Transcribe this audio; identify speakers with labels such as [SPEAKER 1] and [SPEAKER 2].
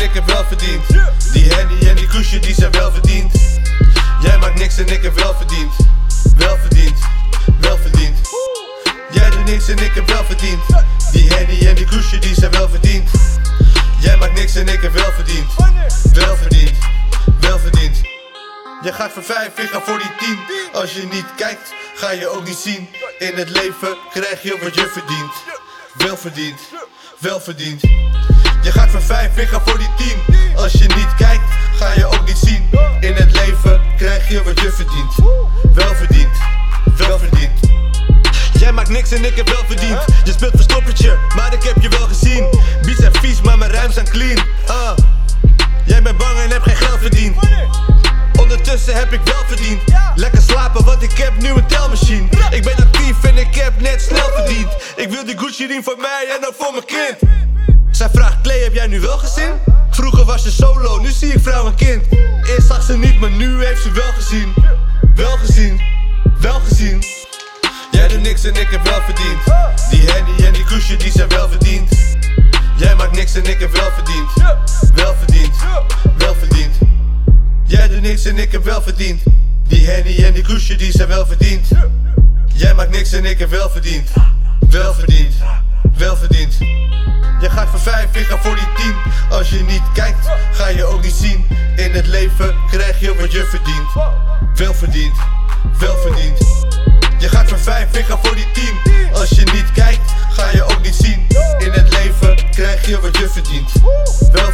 [SPEAKER 1] ik heb wel verdiend. Die Henny en die koesje die zijn wel verdiend. Jij maakt niks en ik heb wel verdiend. Wel verdiend, wel verdiend. Jij doet niks en ik heb wel verdiend. Die Henny en die koesje die zijn wel verdiend. Jij maakt niks en ik heb wel verdiend. Wel verdiend, wel verdiend. Je gaat voor vijf, ik ga voor die tien. Als je niet kijkt, ga je ook niet zien. In het leven krijg je wat je verdient. Wel verdiend, wel verdiend. Je gaat voor vijf, ik voor die tien. Als je niet kijkt, ga je ook niet zien. In het leven krijg je wat je verdient. Wel verdiend, wel verdiend. Jij maakt niks en ik heb wel verdiend. Je speelt verstoppertje, maar ik heb je wel gezien. Beats zijn vies, maar mijn rijms zijn clean. Ah. Jij bent bang en hebt geen geld verdiend. Ondertussen heb ik wel verdiend. Lekker slapen, want ik heb nu een telmachine. Ik ben actief en ik heb net snel verdiend. Ik wil die Gucci riem voor mij en ook voor mijn heb jij nu wel gezien? Vroeger was je solo, nu zie ik vrouw en kind. Eerst zag ze niet, maar nu heeft ze wel gezien. Wel gezien, wel gezien. Jij doet niks en ik heb wel verdiend. Die Henny en die koesje die zijn wel verdiend. Jij maakt niks en ik heb wel verdiend. Wel verdiend, wel verdiend. Jij doet niks en ik heb wel verdiend. Die Henny en die koesje die zijn wel verdiend. Jij maakt niks en ik heb wel verdiend. Wel verdiend, vijf, ik voor die tien. Als je niet kijkt, ga je ook niet zien. In het leven krijg je wat je verdient. Wel verdiend, wel verdiend. Je gaat ver vijf, ik voor die tien. Als je niet kijkt, ga je ook niet zien. In het leven krijg je wat je verdient. Wel